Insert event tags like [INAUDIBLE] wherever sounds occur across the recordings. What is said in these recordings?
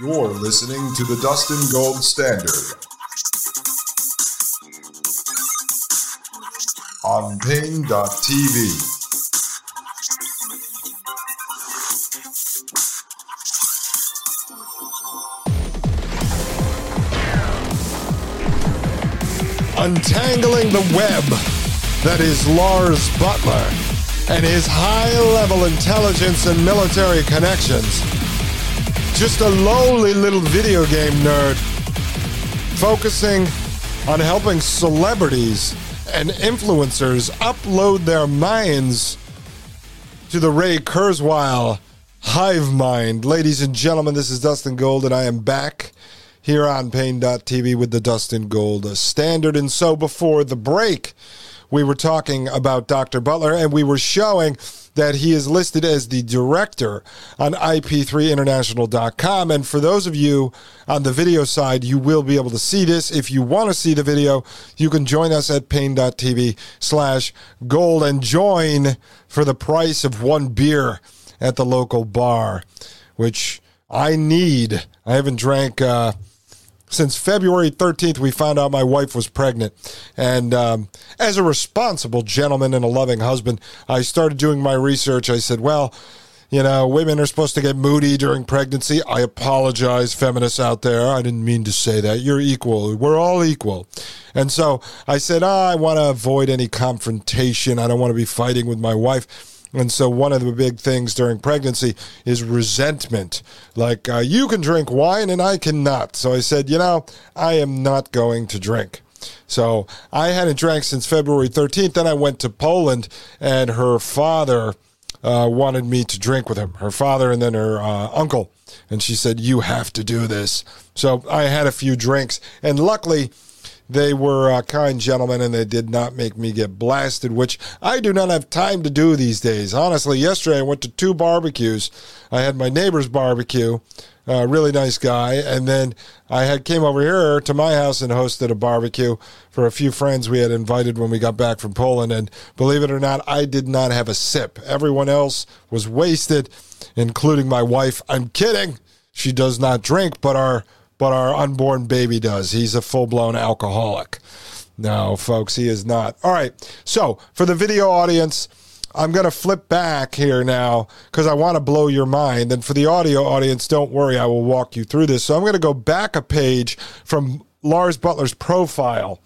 You're listening to the Dustin Gold Standard on Paine.tv. Untangling the web that is Lars Buttler and his high level intelligence and military connections. Just a lowly little video game nerd focusing on helping celebrities and influencers upload their minds to the Ray Kurzweil hive mind. Ladies and gentlemen, this is Dustin Gold, and I am back here on Paine.tv with the Dustin Gold Standard. And so before the break, we were talking about Dr. Buttler and we were showing that he is listed as the director on ip3international.com. And for those of you on the video side, you will be able to see this. If you want to see the video, you can join us at paine.tv slash gold and join for the price of one beer at the local bar, which I need. I haven't drank. Uh, since February 13th, we found out my wife was pregnant. And um, as a responsible gentleman and a loving husband, I started doing my research. I said, well, you know, women are supposed to get moody during pregnancy. I apologize, feminists out there. I didn't mean to say that. You're equal. We're all equal. And so I said, oh, I want to avoid any confrontation. I don't want to be fighting with my wife. And so, one of the big things during pregnancy is resentment. Like, uh, you can drink wine and I cannot. So I said, you know, I am not going to drink. So I hadn't drank since February 13th. Then I went to Poland, and her father uh, wanted me to drink with him. Her father and then her uh, uncle. And she said, You have to do this. So I had a few drinks. And luckily, they were uh, kind gentlemen and they did not make me get blasted, which I do not have time to do these days. Honestly, yesterday I went to two barbecues. I had my neighbor's barbecue, a really nice guy, and then I had came over here to my house and hosted a barbecue for a few friends we had invited when we got back from Poland. And believe it or not, I did not have a sip. Everyone else was wasted, including my wife. I'm kidding. She does not drink, but our but our unborn baby does. He's a full blown alcoholic. No, folks, he is not. All right. So for the video audience, I'm going to flip back here now because I want to blow your mind. And for the audio audience, don't worry, I will walk you through this. So I'm going to go back a page from Lars Buttler's profile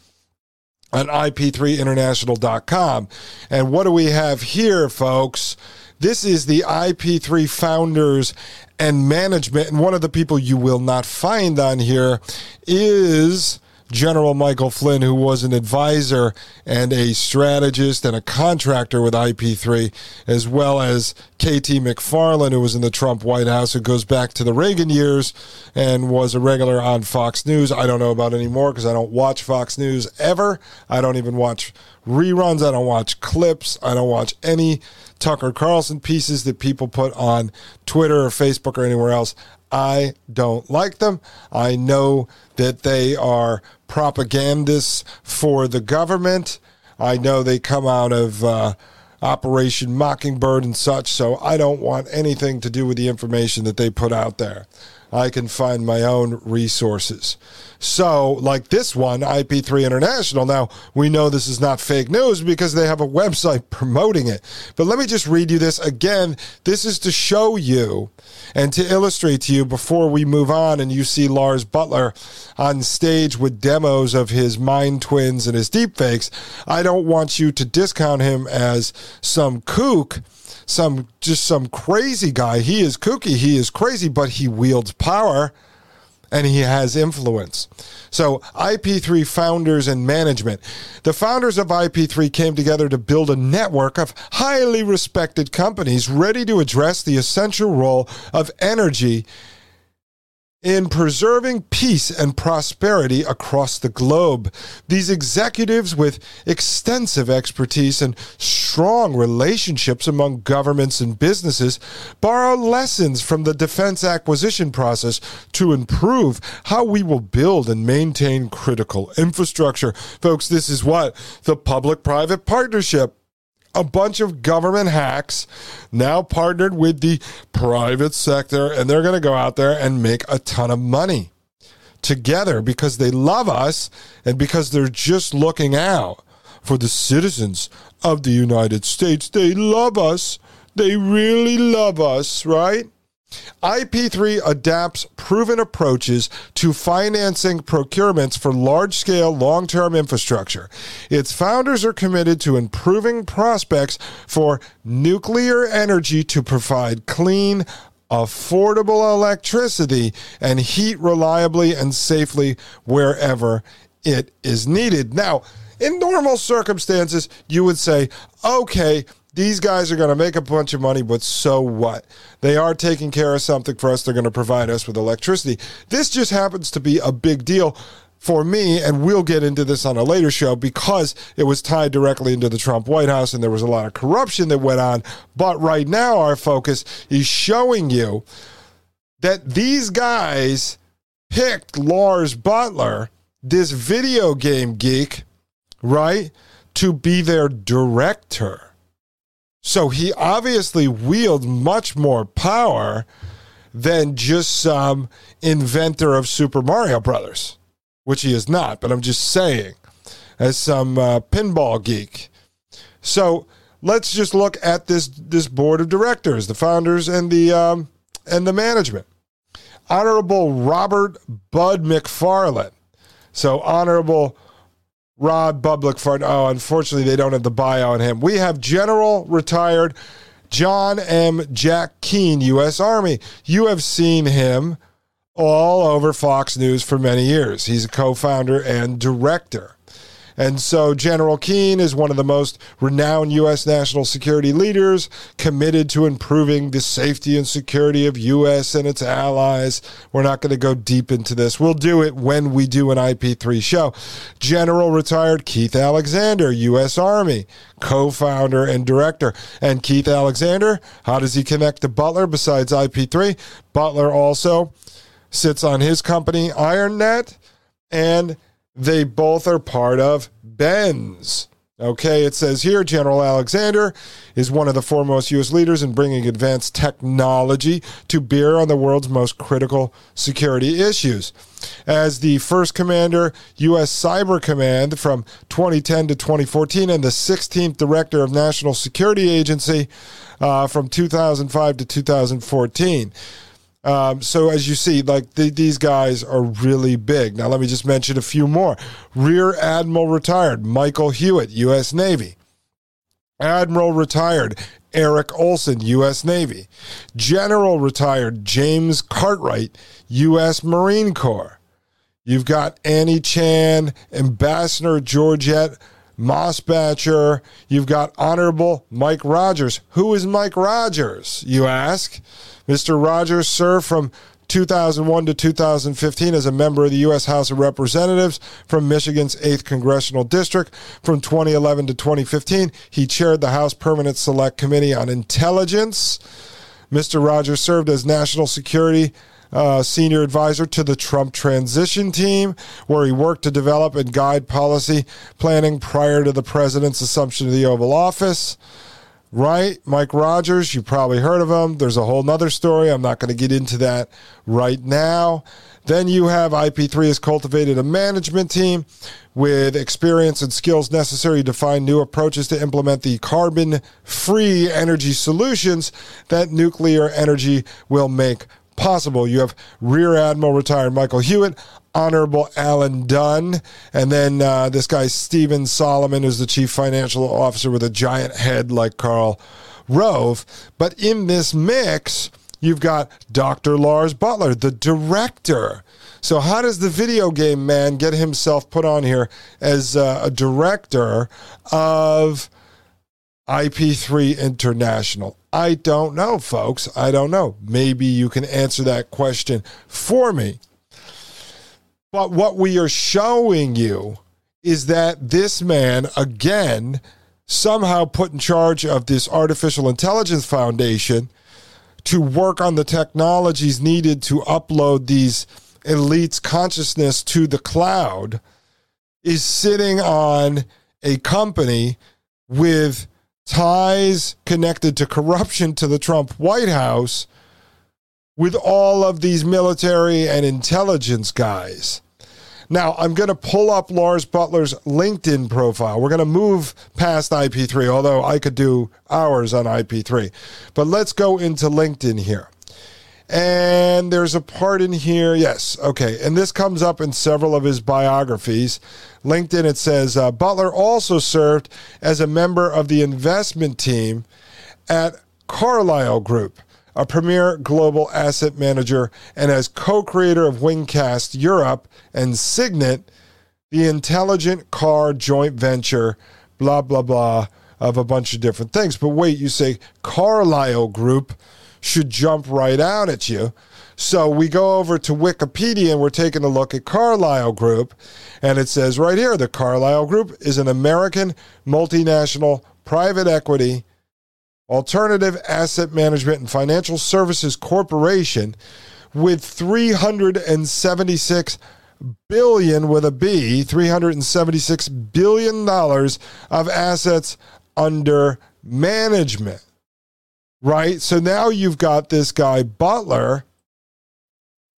on ip3international.com. And what do we have here, folks? This is the IP3 founders and management. And one of the people you will not find on here is General Michael Flynn, who was an advisor and a strategist and a contractor with IP3, as well as KT McFarland, who was in the Trump White House, who goes back to the Reagan years and was a regular on Fox News. I don't know about anymore because I don't watch Fox News ever. I don't even watch reruns. I don't watch clips. I don't watch any Tucker Carlson pieces that people put on Twitter or Facebook or anywhere else. I don't like them. I know that they are propagandists for the government. I know they come out of uh, Operation Mockingbird and such, so I don't want anything to do with the information that they put out there. I can find my own resources. So, like this one, IP3 International, now we know this is not fake news because they have a website [LAUGHS] promoting it. But let me just read you this again. This is to show you and to illustrate to you before we move on and you see Lars Buttler on stage with demos of his mind twins and his deepfakes. I don't want you to discount him as some kook some just some crazy guy. He is kooky, he is crazy, but he wields power and he has influence. So, IP3 founders and management. The founders of IP3 came together to build a network of highly respected companies ready to address the essential role of energy in preserving peace and prosperity across the globe. These executives, with extensive expertise and strong relationships among governments and businesses, borrow lessons from the defense acquisition process to improve how we will build and maintain critical infrastructure. Folks, this is what the public private partnership a bunch of government hacks now partnered with the private sector, and they're going to go out there and make a ton of money together because they love us and because they're just looking out for the citizens of the United States. They love us. They really love us, right? IP3 adapts proven approaches to financing procurements for large scale, long term infrastructure. Its founders are committed to improving prospects for nuclear energy to provide clean, affordable electricity and heat reliably and safely wherever it is needed. Now, in normal circumstances, you would say, okay, these guys are going to make a bunch of money, but so what? They are taking care of something for us. They're going to provide us with electricity. This just happens to be a big deal for me, and we'll get into this on a later show because it was tied directly into the Trump White House and there was a lot of corruption that went on. But right now, our focus is showing you that these guys picked Lars Buttler, this video game geek, right, to be their director. So he obviously wields much more power than just some inventor of Super Mario Brothers, which he is not, but I'm just saying, as some uh, pinball geek. So let's just look at this this board of directors, the founders and the um, and the management. Honorable Robert Bud McFarlane. So honorable Rod Bublik for oh, unfortunately they don't have the bio on him. We have General retired John M. Jack Keane, U.S. Army. You have seen him all over Fox News for many years. He's a co-founder and director. And so General Keane is one of the most renowned U.S. national security leaders committed to improving the safety and security of U.S. and its allies. We're not going to go deep into this. We'll do it when we do an IP3 show. General retired Keith Alexander, U.S. Army, co founder and director. And Keith Alexander, how does he connect to Buttler besides IP3? Buttler also sits on his company, IronNet, and they both are part of BENS. Okay, it says here General Alexander is one of the foremost U.S. leaders in bringing advanced technology to bear on the world's most critical security issues. As the first commander, U.S. Cyber Command from 2010 to 2014, and the 16th director of National Security Agency uh, from 2005 to 2014. Um, so as you see, like the, these guys are really big. Now let me just mention a few more. Rear Admiral retired Michael Hewitt, U.S. Navy. Admiral retired Eric Olson, U.S. Navy. General retired James Cartwright, U.S. Marine Corps. You've got Annie Chan, Ambassador Georgette Mosbacher. You've got Honorable Mike Rogers. Who is Mike Rogers, you ask? Mr. Rogers served from 2001 to 2015 as a member of the U.S. House of Representatives from Michigan's 8th Congressional District. From 2011 to 2015, he chaired the House Permanent Select Committee on Intelligence. Mr. Rogers served as National Security uh, Senior Advisor to the Trump Transition Team, where he worked to develop and guide policy planning prior to the president's assumption of the Oval Office right? Mike Rogers, you probably heard of him. There's a whole nother story. I'm not going to get into that right now. Then you have IP3 has cultivated a management team with experience and skills necessary to find new approaches to implement the carbon free energy solutions that nuclear energy will make possible. You have Rear Admiral retired Michael Hewitt, Honorable Alan Dunn, and then uh, this guy Stephen Solomon, who's the chief financial officer with a giant head like Karl Rove. But in this mix, you've got Dr. Lars Buttler, the director. So, how does the video game man get himself put on here as uh, a director of IP3 International? I don't know, folks. I don't know. Maybe you can answer that question for me. But what we are showing you is that this man, again, somehow put in charge of this artificial intelligence foundation to work on the technologies needed to upload these elites' consciousness to the cloud, is sitting on a company with ties connected to corruption to the Trump White House with all of these military and intelligence guys. Now, I'm going to pull up Lars Buttler's LinkedIn profile. We're going to move past IP3, although I could do hours on IP3. But let's go into LinkedIn here. And there's a part in here, yes, okay. And this comes up in several of his biographies. LinkedIn, it says uh, Buttler also served as a member of the investment team at Carlyle Group, a premier global asset manager, and as co creator of Wingcast Europe and Signet, the intelligent car joint venture, blah, blah, blah, of a bunch of different things. But wait, you say Carlyle Group should jump right out at you. So we go over to Wikipedia and we're taking a look at Carlyle Group. And it says right here the Carlyle Group is an American multinational private equity, alternative asset management, and financial services corporation with 376 billion with a B, 376 billion dollars of assets under management right? So now you've got this guy, Buttler.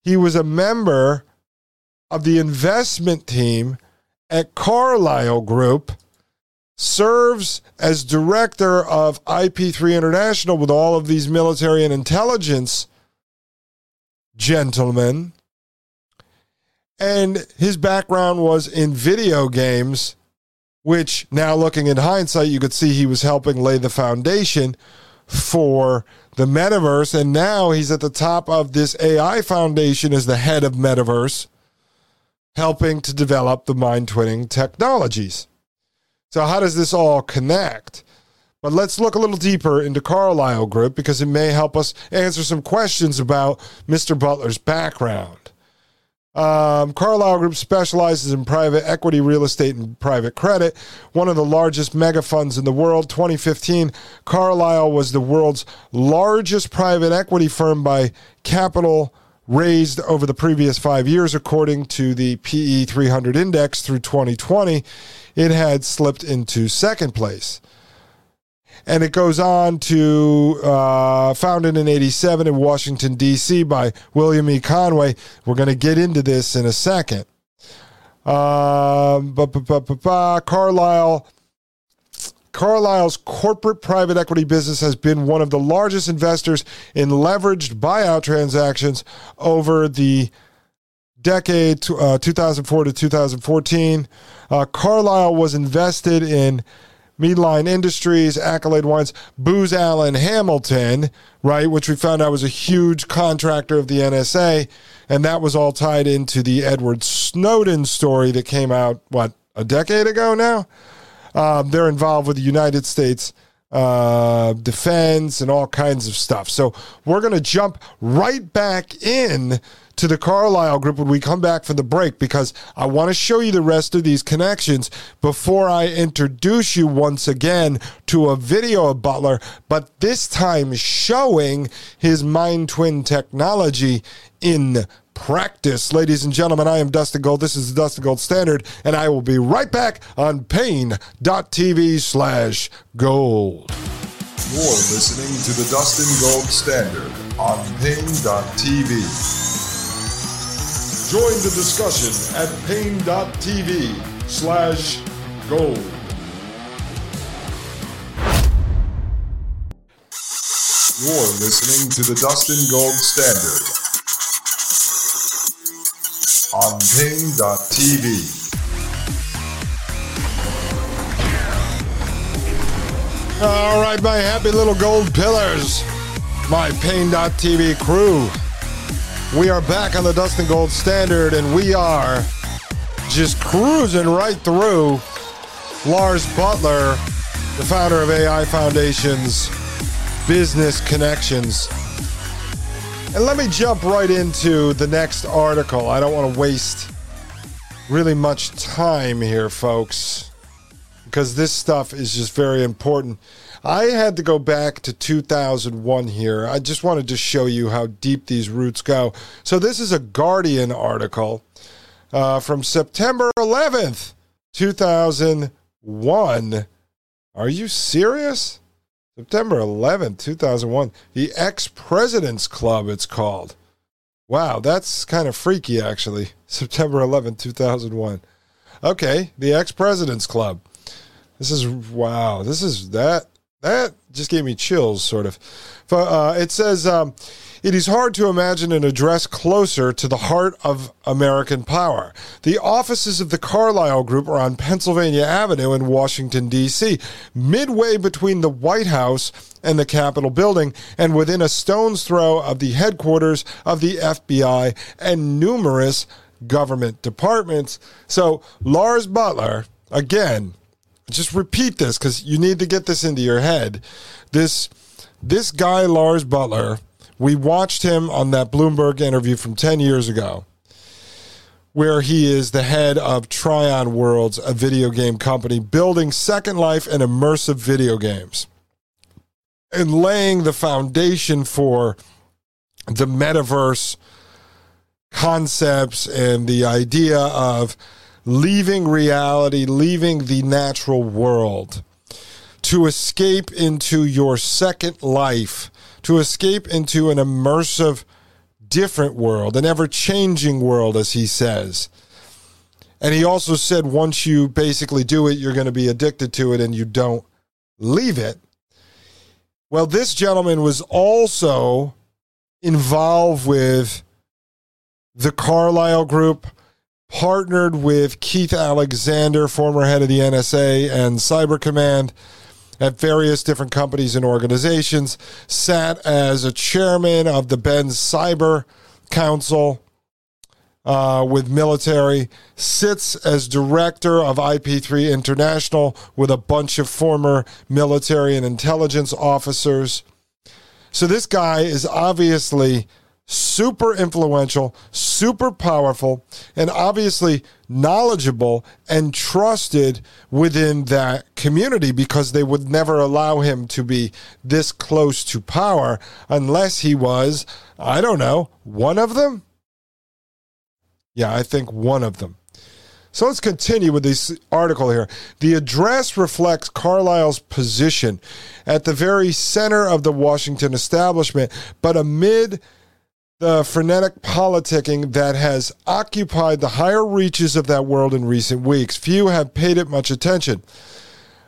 He was a member of the investment team at Carlyle Group, serves as director of IP3 International with all of these military and intelligence gentlemen. And his background was in video games, which now looking in hindsight, you could see he was helping lay the foundation for the metaverse. And now he's at the top of this AI foundation as the head of metaverse, helping to develop the mind twinning technologies. So, how does this all connect? But let's look a little deeper into Carlyle Group because it may help us answer some questions about Mr. Buttler's background. Um, Carlyle Group specializes in private equity, real estate, and private credit. One of the largest mega funds in the world. 2015, Carlyle was the world's largest private equity firm by capital raised over the previous five years, according to the PE 300 index through 2020. It had slipped into second place. And it goes on to uh, founded in 87 in Washington, D.C. by William E. Conway. We're going to get into this in a second. Um, but, but, but, but, Carlyle. Carlyle's corporate private equity business has been one of the largest investors in leveraged buyout transactions over the decade uh, 2004 to 2014. Uh, was invested in Medline Industries, Accolade Wines, Booz Allen Hamilton, right, which we found out was a huge contractor of the NSA. And that was all tied into the Edward Snowden story that came out, what, a decade ago now? Um, they're involved with the United States uh, defense and all kinds of stuff. So we're going to jump right back in to the Carlyle group when we come back from the break because I want to show you the rest of these connections before I introduce you once again to a video of Buttler, but this time showing his mind twin technology in practice. Ladies and gentlemen, I am Dustin Gold. This is the Dustin Gold Standard, and I will be right back on Paine.tv slash gold. You're listening to the Dustin Gold Standard on Paine.tv. Join the discussion at Paine.tv slash gold. You're listening to the Dustin Gold Standard Paine.tv. All right, my happy little gold pillars. my Paine.tv crew. We are back on the Dustin Gold Standard and we are just cruising right through Lars Buttler, the founder of AI Foundation's Business Connections. And let me jump right into the next article. I don't want to waste really much time here, folks, because this stuff is just very important. I had to go back to 2001 here. I just wanted to show you how deep these roots go. So, this is a Guardian article uh, from September 11th, 2001. Are you serious? September 11th, 2001. The Ex President's Club, it's called. Wow, that's kind of freaky, actually. [LAUGHS] September 11th, 2001. Okay, the Ex President's Club. This is, wow, this is that that just gave me chills, sort of. Uh, it says, um, it is hard to imagine an address closer to the heart of American power. The offices of the Carlyle Group are on Pennsylvania Avenue in Washington, D.C., midway between the White House and the Capitol building, and within a stone's throw of the headquarters of the FBI and numerous government departments. So, Lars Buttler, again, just repeat this because you need to get this into your head. This this guy Lars Buttler, we watched him on that Bloomberg interview from 10 years ago where he is the head of Trion Worlds, a video game company building Second Life and immersive video games and laying the foundation for the metaverse concepts and the idea of leaving reality, leaving the natural world, to escape into your second life, to escape into an immersive, different world, an ever changing world, as he says. And he also said once you basically do it, you're going to be addicted to it and you don't leave it. Well, this gentleman was also involved with the Carlyle Group, partnered with Keith Alexander, former head of the NSA and Cyber Command, at various different companies and organizations, sat as a chairman of the BENS Cyber Council uh, with military, sits as director of IP3 International with a bunch of former military and intelligence officers. So this guy is obviously super influential, super powerful, and obviously knowledgeable and trusted within that community because they would never allow him to be this close to power unless he was, I don't know, one of them? Yeah, I think one of them. So let's continue with this article here. The address reflects Carlyle's position at the very center of the Washington establishment, but amid the frenetic politicking that has occupied the higher reaches of that world in recent weeks. Few have paid it much attention.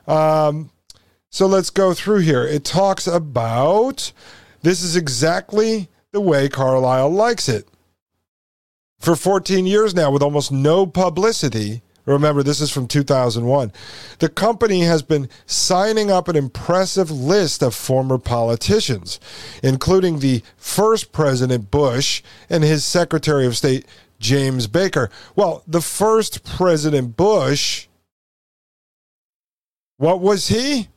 Um, so let's go through here. It talks about this is exactly the way Carlyle likes it. For 14 years now, with almost no publicity, Remember, this is from 2001. The company has been signing up an impressive list of former politicians, including the first President Bush and his Secretary of State, James Baker. Well, the first President Bush, what was he?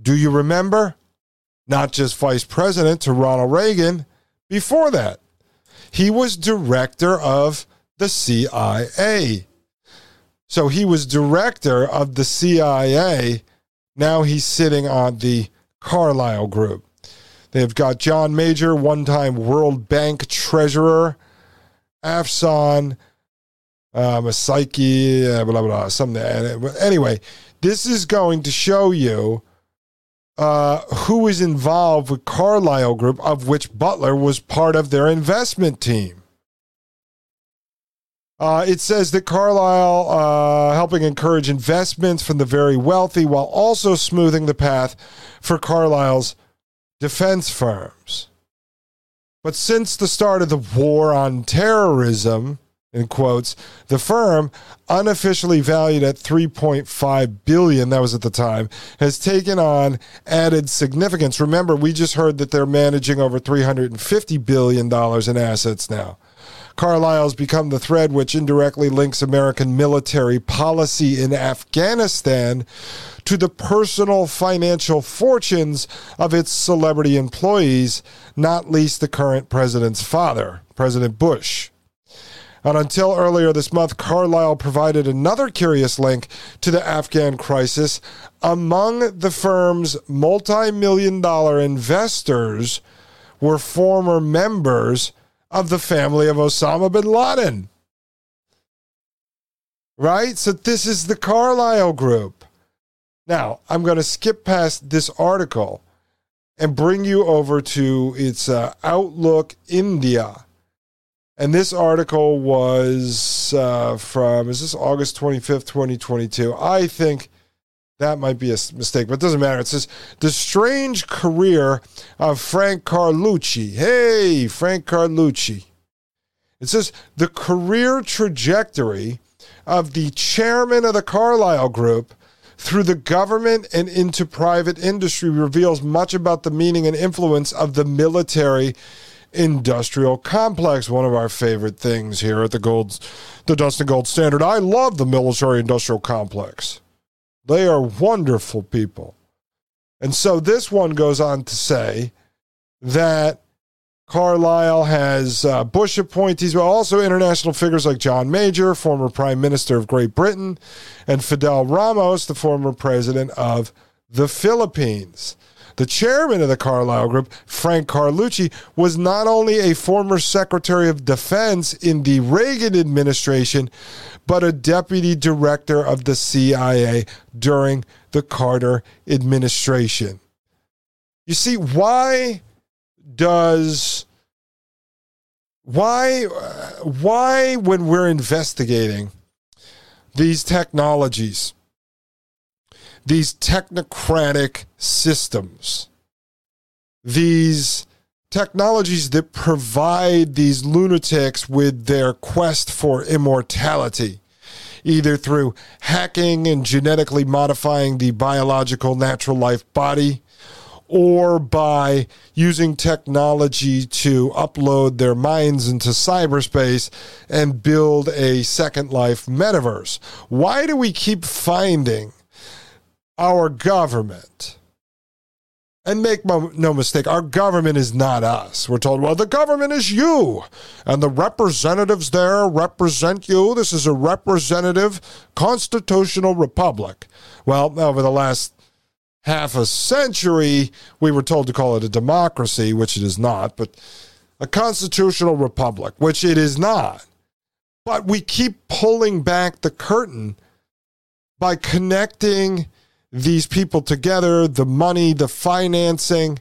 Do you remember? Not just vice president to Ronald Reagan. Before that, he was director of the CIA. So he was director of the CIA. Now he's sitting on the Carlyle Group. They've got John Major, one time World Bank treasurer, Afsan, um, a psyche, uh, blah, blah, blah, something. Anyway, this is going to show you uh, who is involved with Carlyle Group, of which Buttler was part of their investment team. Uh, it says that Carlyle uh, helping encourage investments from the very wealthy while also smoothing the path for Carlyle's defense firms. But since the start of the war on terrorism in quotes. The firm, unofficially valued at 3.5 billion, that was at the time, has taken on added significance. Remember, we just heard that they're managing over 350 billion dollars in assets now. Carlyle's become the thread which indirectly links American military policy in Afghanistan to the personal financial fortunes of its celebrity employees, not least the current president's father, President Bush. And until earlier this month, Carlyle provided another curious link to the Afghan crisis. Among the firm's multi million dollar investors were former members of the family of Osama bin Laden. Right? So this is the Carlyle Group. Now, I'm going to skip past this article and bring you over to its uh, Outlook India. And this article was uh, from, is this August 25th, 2022? I think that might be a mistake, but it doesn't matter. It says the strange career of Frank Carlucci. Hey, Frank Carlucci. It says the career trajectory of the chairman of the Carlyle Group through the government and into private industry reveals much about the meaning and influence of the military industrial complex one of our favorite things here at the gold the dustin gold standard i love the military industrial complex they are wonderful people. And so this one goes on to say that Carlyle has uh, Bush appointees, but also international figures like John Major, former Prime Minister of Great Britain, and Fidel Ramos, the former president of the Philippines. The chairman of the Carlyle Group, Frank Carlucci, was not only a former Secretary of Defense in the Reagan administration, but a deputy director of the CIA during the Carter administration. You see, why does why why when we're investigating these technologies these technocratic systems, these technologies that provide these lunatics with their quest for immortality, either through hacking and genetically modifying the biological natural life body, or by using technology to upload their minds into cyberspace and build a second life metaverse. Why do we keep finding our government. And make no mistake, our government is not us. We're told, well, the government is you, and the representatives there represent you. This is a representative constitutional republic. Well, over the last half a century, we were told to call it a democracy, which it is not, but a constitutional republic, which it is not. But we keep pulling back the curtain by connecting these people together, the money, the financing,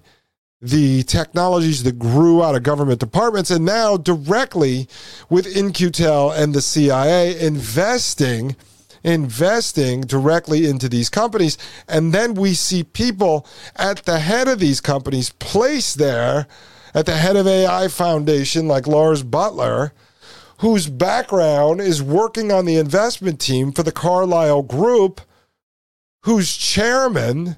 the technologies that grew out of government departments, and now directly with In-Q-Tel and the CIA investing investing directly into these companies. And then we see people at the head of these companies placed there at the head of AI Foundation, like Lars Buttler, whose background is working on the investment team for the Carlyle Group whose chairman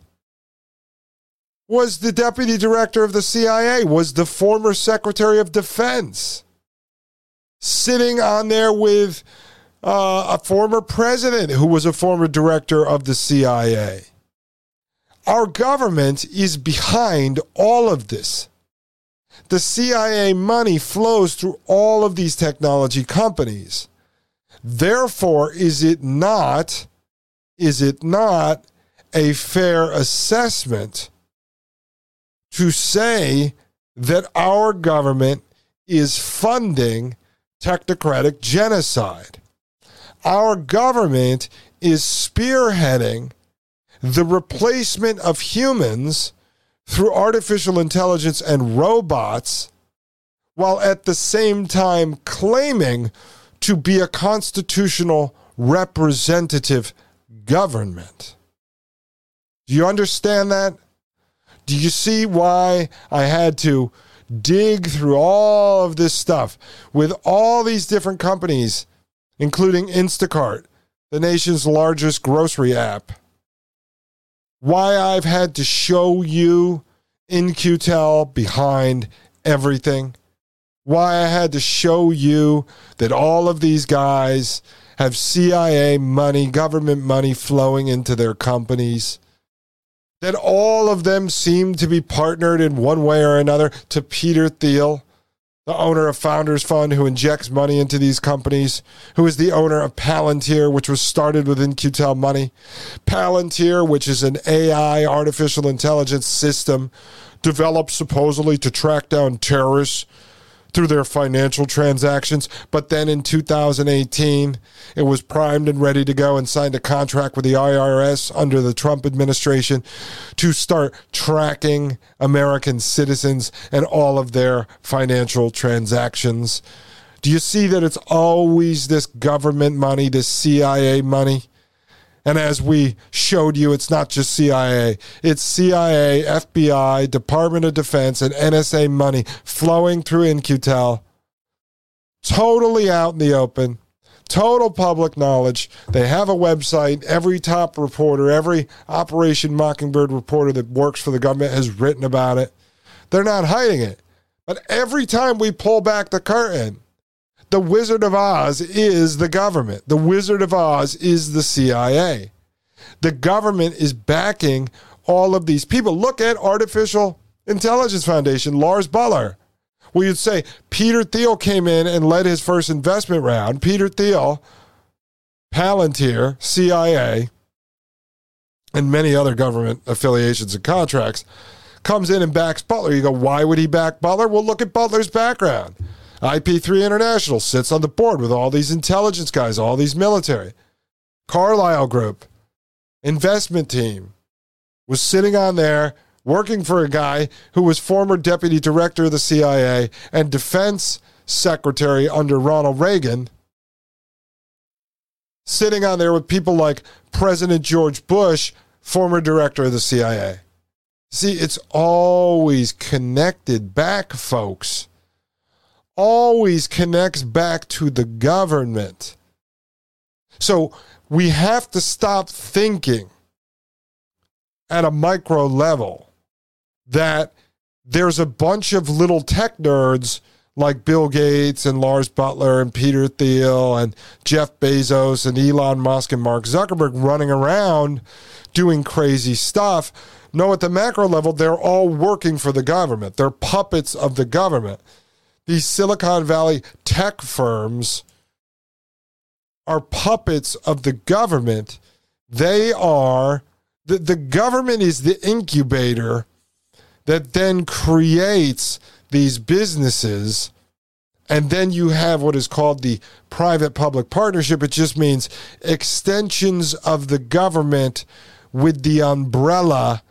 was the deputy director of the CIA, was the former secretary of defense, sitting on there with uh, a former president who was a former director of the CIA. Our government is behind all of this. The CIA money flows through all of these technology companies. Therefore, is it not is it not a fair assessment to say that our government is funding technocratic genocide? Our government is spearheading the replacement of humans through artificial intelligence and robots while at the same time claiming to be a constitutional representative government. Do you understand that? Do you see why I had to dig through all of this stuff with all these different companies, including Instacart, the nation's largest grocery app, why I've had to show you In-Q-Tel behind everything, why I had to show you that all of these guys have CIA money, government money flowing into their companies that all of them seem to be partnered in one way or another to Peter Thiel, the owner of Founders Fund, who injects money into these companies, who is the owner of Palantir, which was started with In-Q-Tel money. Palantir, which is an AI, artificial intelligence system developed supposedly to track down terrorists through their financial transactions. But then in 2018, it was primed and ready to go and signed a contract with the IRS under the Trump administration to start tracking American citizens and all of their financial transactions. Do you see that it's always this government money, this CIA money? And as we showed you, it's not just CIA, it's CIA, FBI, Department of Defense, and NSA money flowing through In-Q-Tel, totally out in the open, total public knowledge. They have a website. Every top reporter, every Operation Mockingbird reporter that works for the government has written about it. They're not hiding it. But every time we pull back the curtain, the Wizard of Oz is the government. The Wizard of Oz is the CIA. The government is backing all of these people. Look at Artificial Intelligence Foundation, Lars Buttler. Well, you'd say Peter Thiel came in and led his first investment round. Peter Thiel, Palantir, CIA, and many other government affiliations and contracts comes in and backs Buttler. You go, why would he back Buttler? Well, look at Buttler's background. IP3 International sits on the board with all these intelligence guys, all these military. Carlyle Group, investment team, was sitting on there working for a guy who was former deputy director of the CIA and defense secretary under Ronald Reagan, sitting on there with people like President George Bush, former director of the CIA. See, it's always connected back, folks always connects back to the government. So we have to stop thinking at a micro level that there's a bunch of little tech nerds like Bill Gates and Lars Buttler and Peter Thiel and Jeff Bezos and Elon Musk and Mark Zuckerberg running around doing crazy stuff. No, at the macro level, they're all working for the government. They're puppets of the government these Silicon Valley tech firms are puppets of the government. They are, the, the government is the incubator that then creates these businesses. And then you have what is called the private public partnership. It just means extensions of the government with the umbrella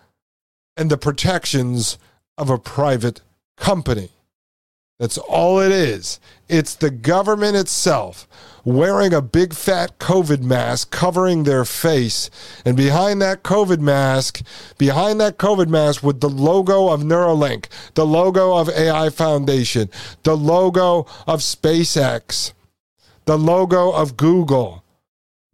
and the protections of a private company. That's all it is. It's the government itself wearing a big fat COVID mask covering their face. And behind that COVID mask, behind that COVID mask with the logo of Neuralink, the logo of AI Foundation, the logo of SpaceX, the logo of Google,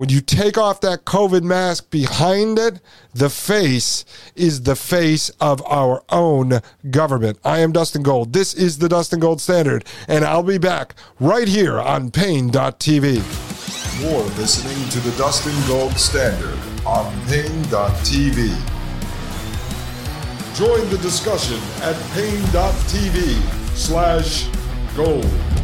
when you take off that COVID mask behind it, the face is the face of our own government. I am Dustin Gold. This is the Dustin Gold Standard, and I'll be back right here on Paine.tv. You're listening to the Dustin Gold Standard on Paine.tv. Join the discussion at Paine.tv slash gold.